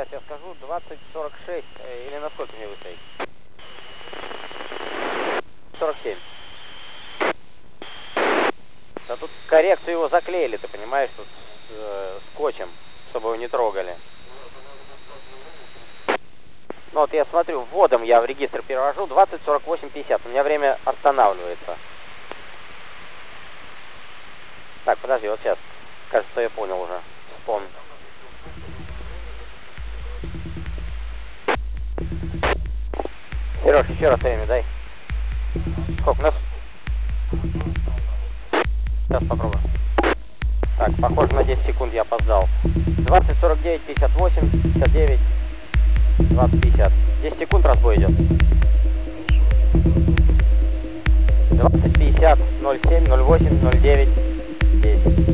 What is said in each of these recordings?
сейчас я скажу, 2046, э, или на сколько мне выставить? 47. Да тут коррекцию его заклеили, ты понимаешь, тут э, скотчем, чтобы его не трогали. Ну вот я смотрю, вводом я в регистр перевожу 20, 48, 50. У меня время останавливается. Так, подожди, вот сейчас. Кажется, я понял уже. Вспомнил. Сереж, еще раз время дай. Сколько у нас? Сейчас попробуем. Так, похоже на 10 секунд я опоздал. 20, 49, 58, 59, 20, 50. 10 секунд разбой идет. 20, 50, 07, 08, 09, 10.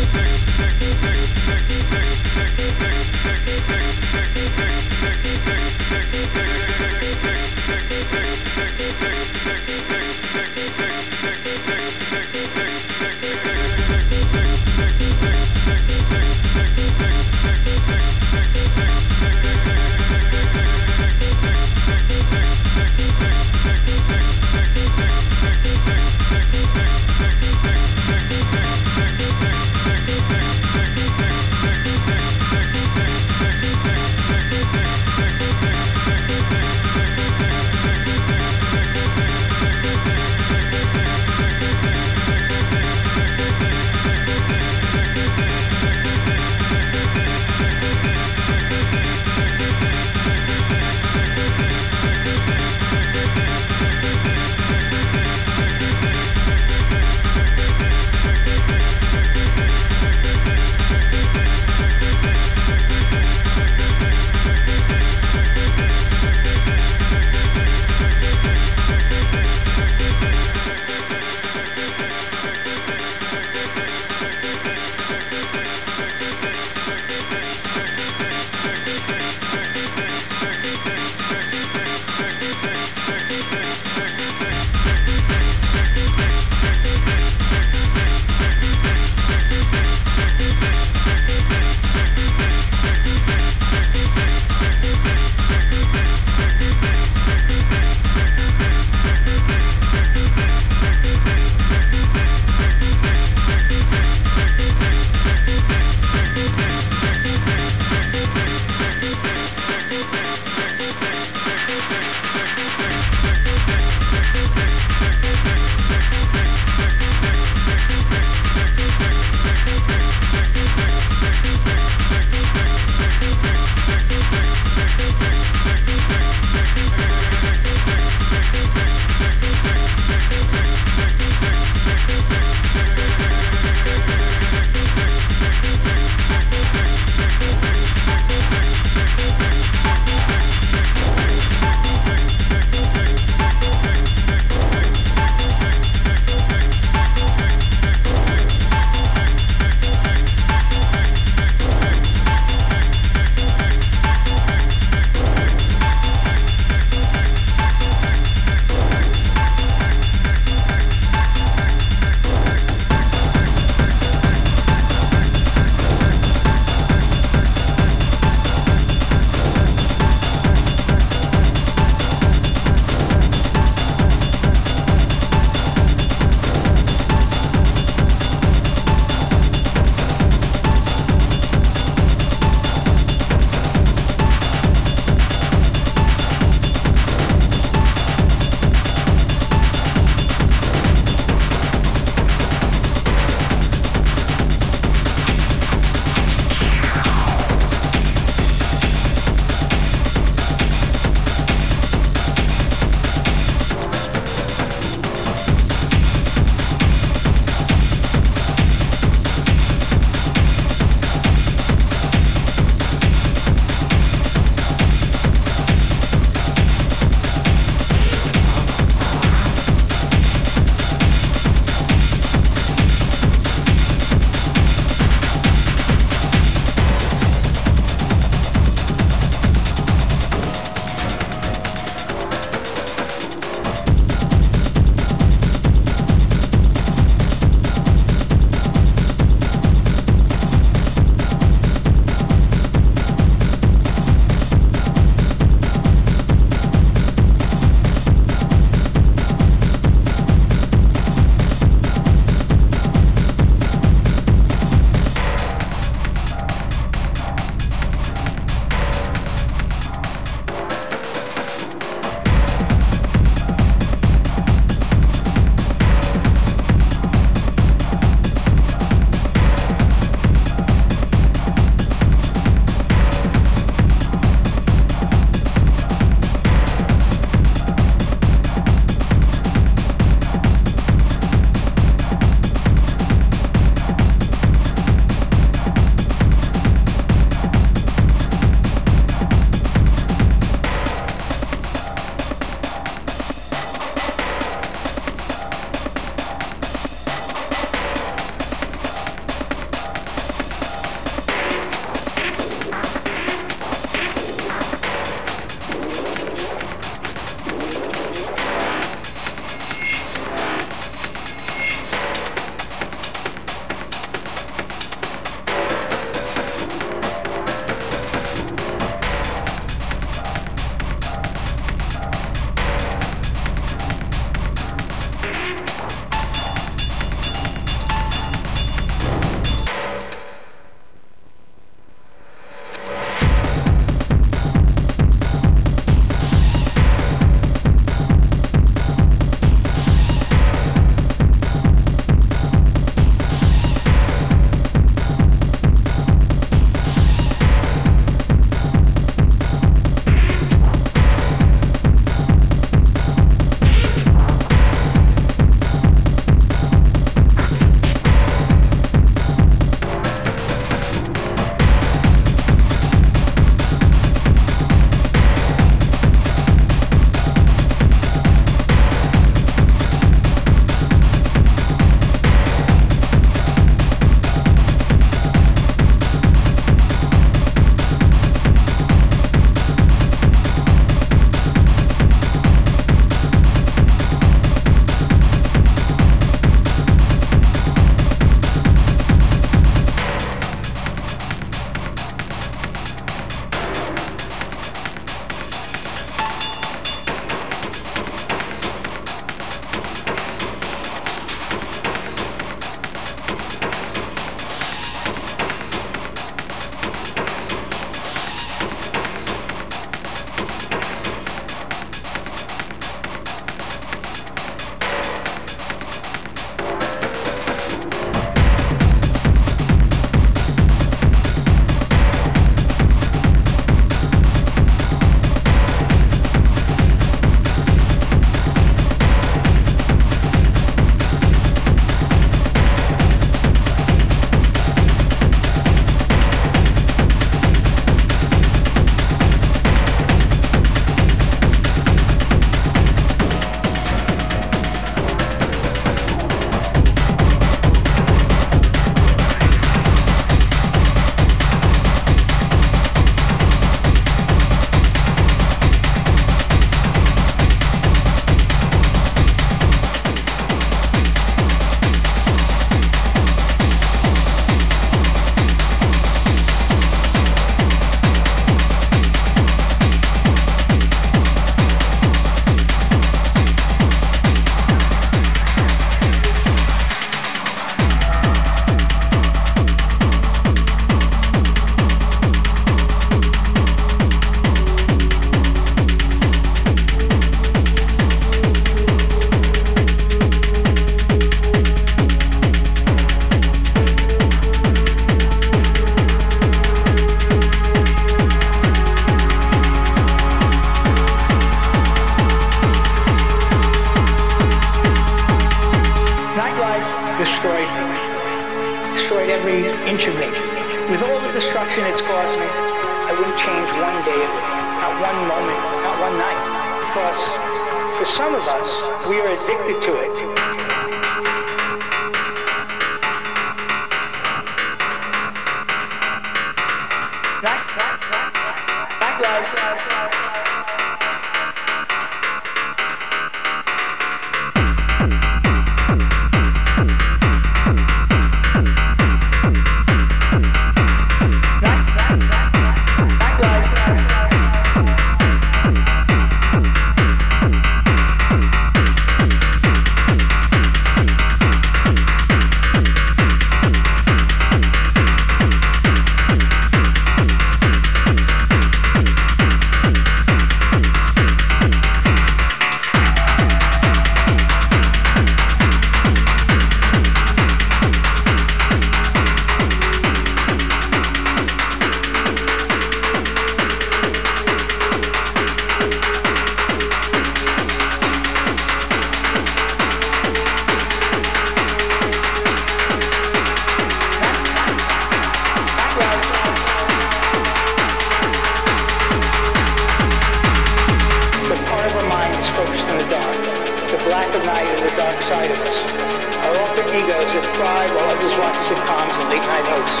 Egos that thrive while others watch sitcoms and late night hosts.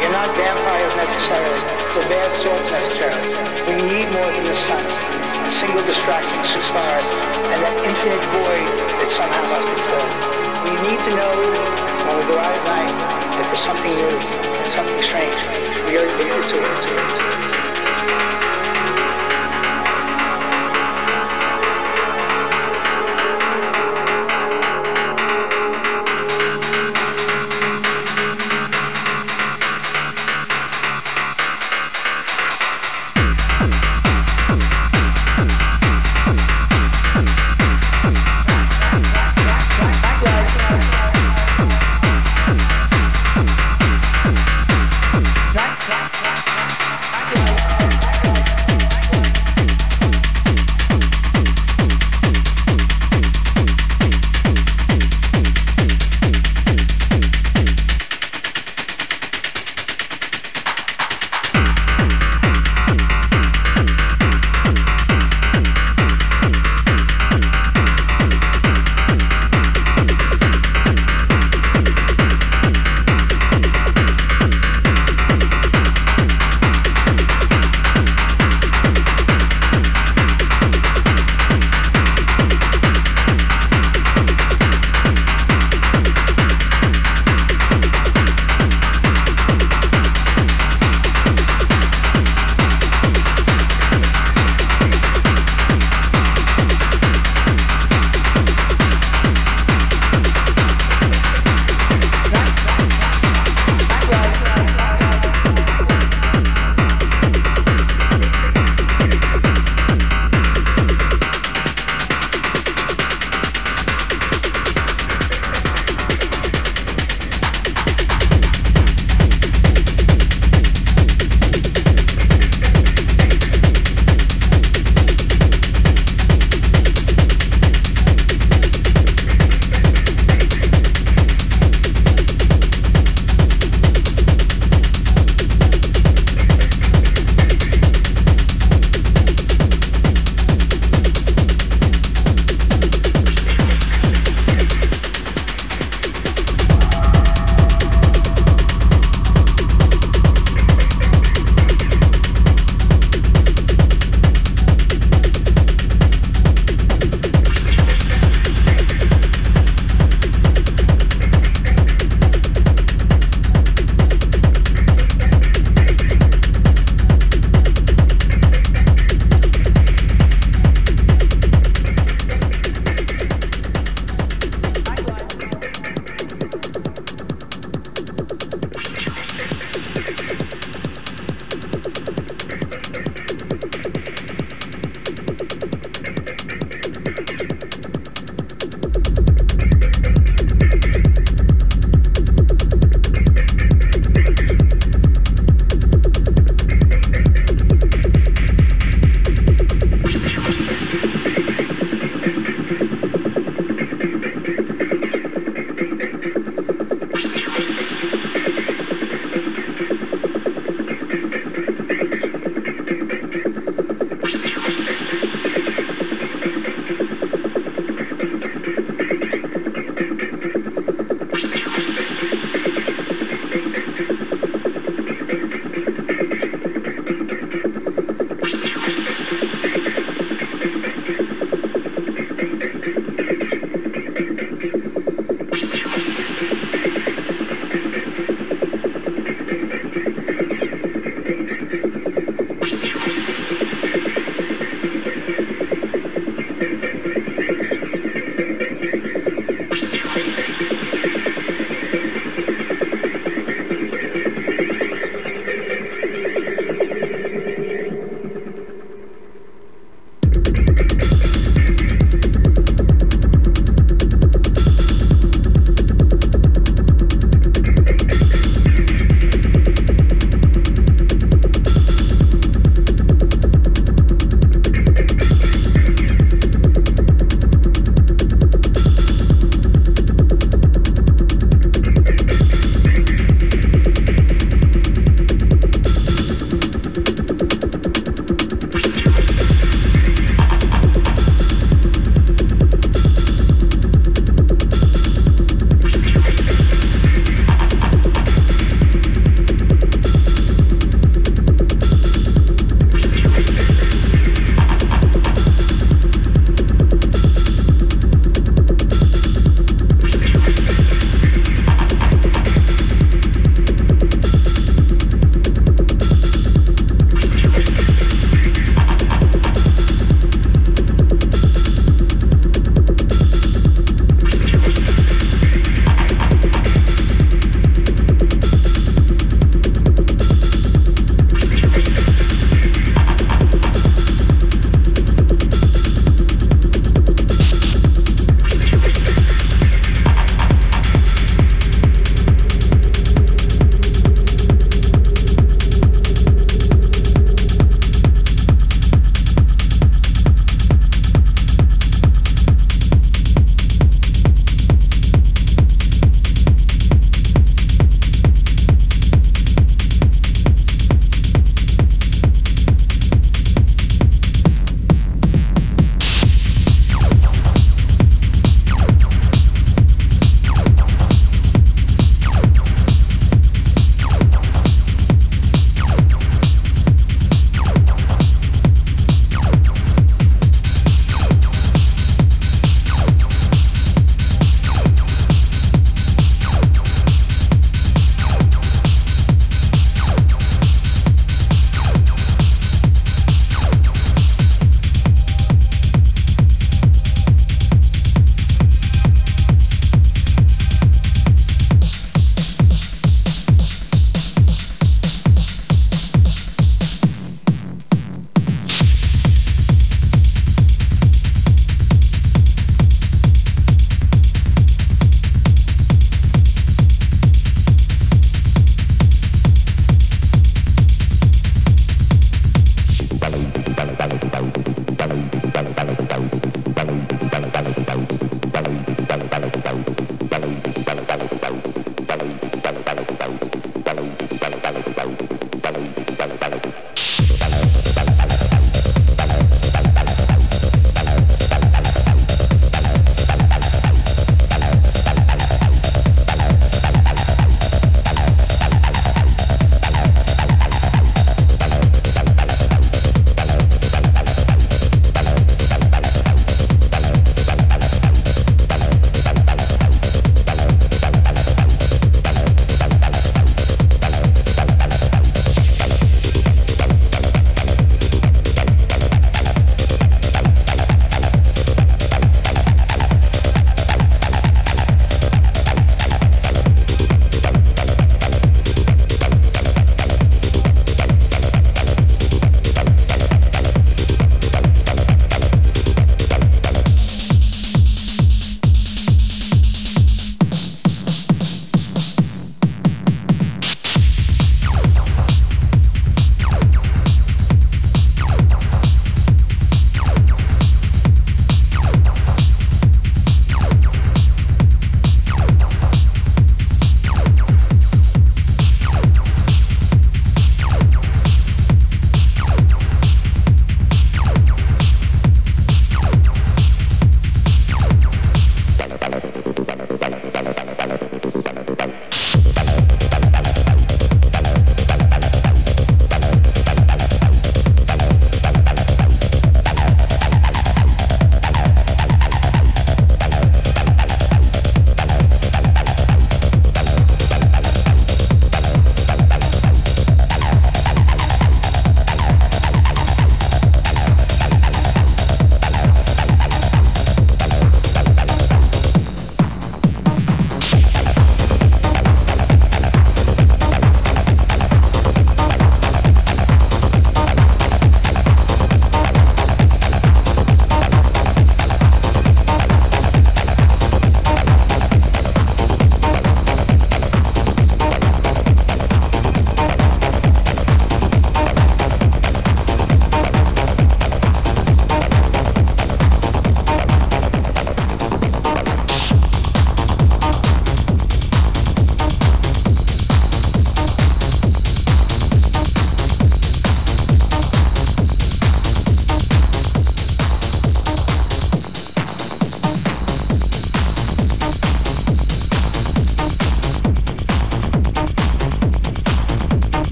We are not vampires necessarily, or bad sorts necessarily. We need more than the sun, a single distraction to stars, and that infinite void that somehow must be filled. We need to know when we go out at night that there's something new, something strange. We are addicted to it.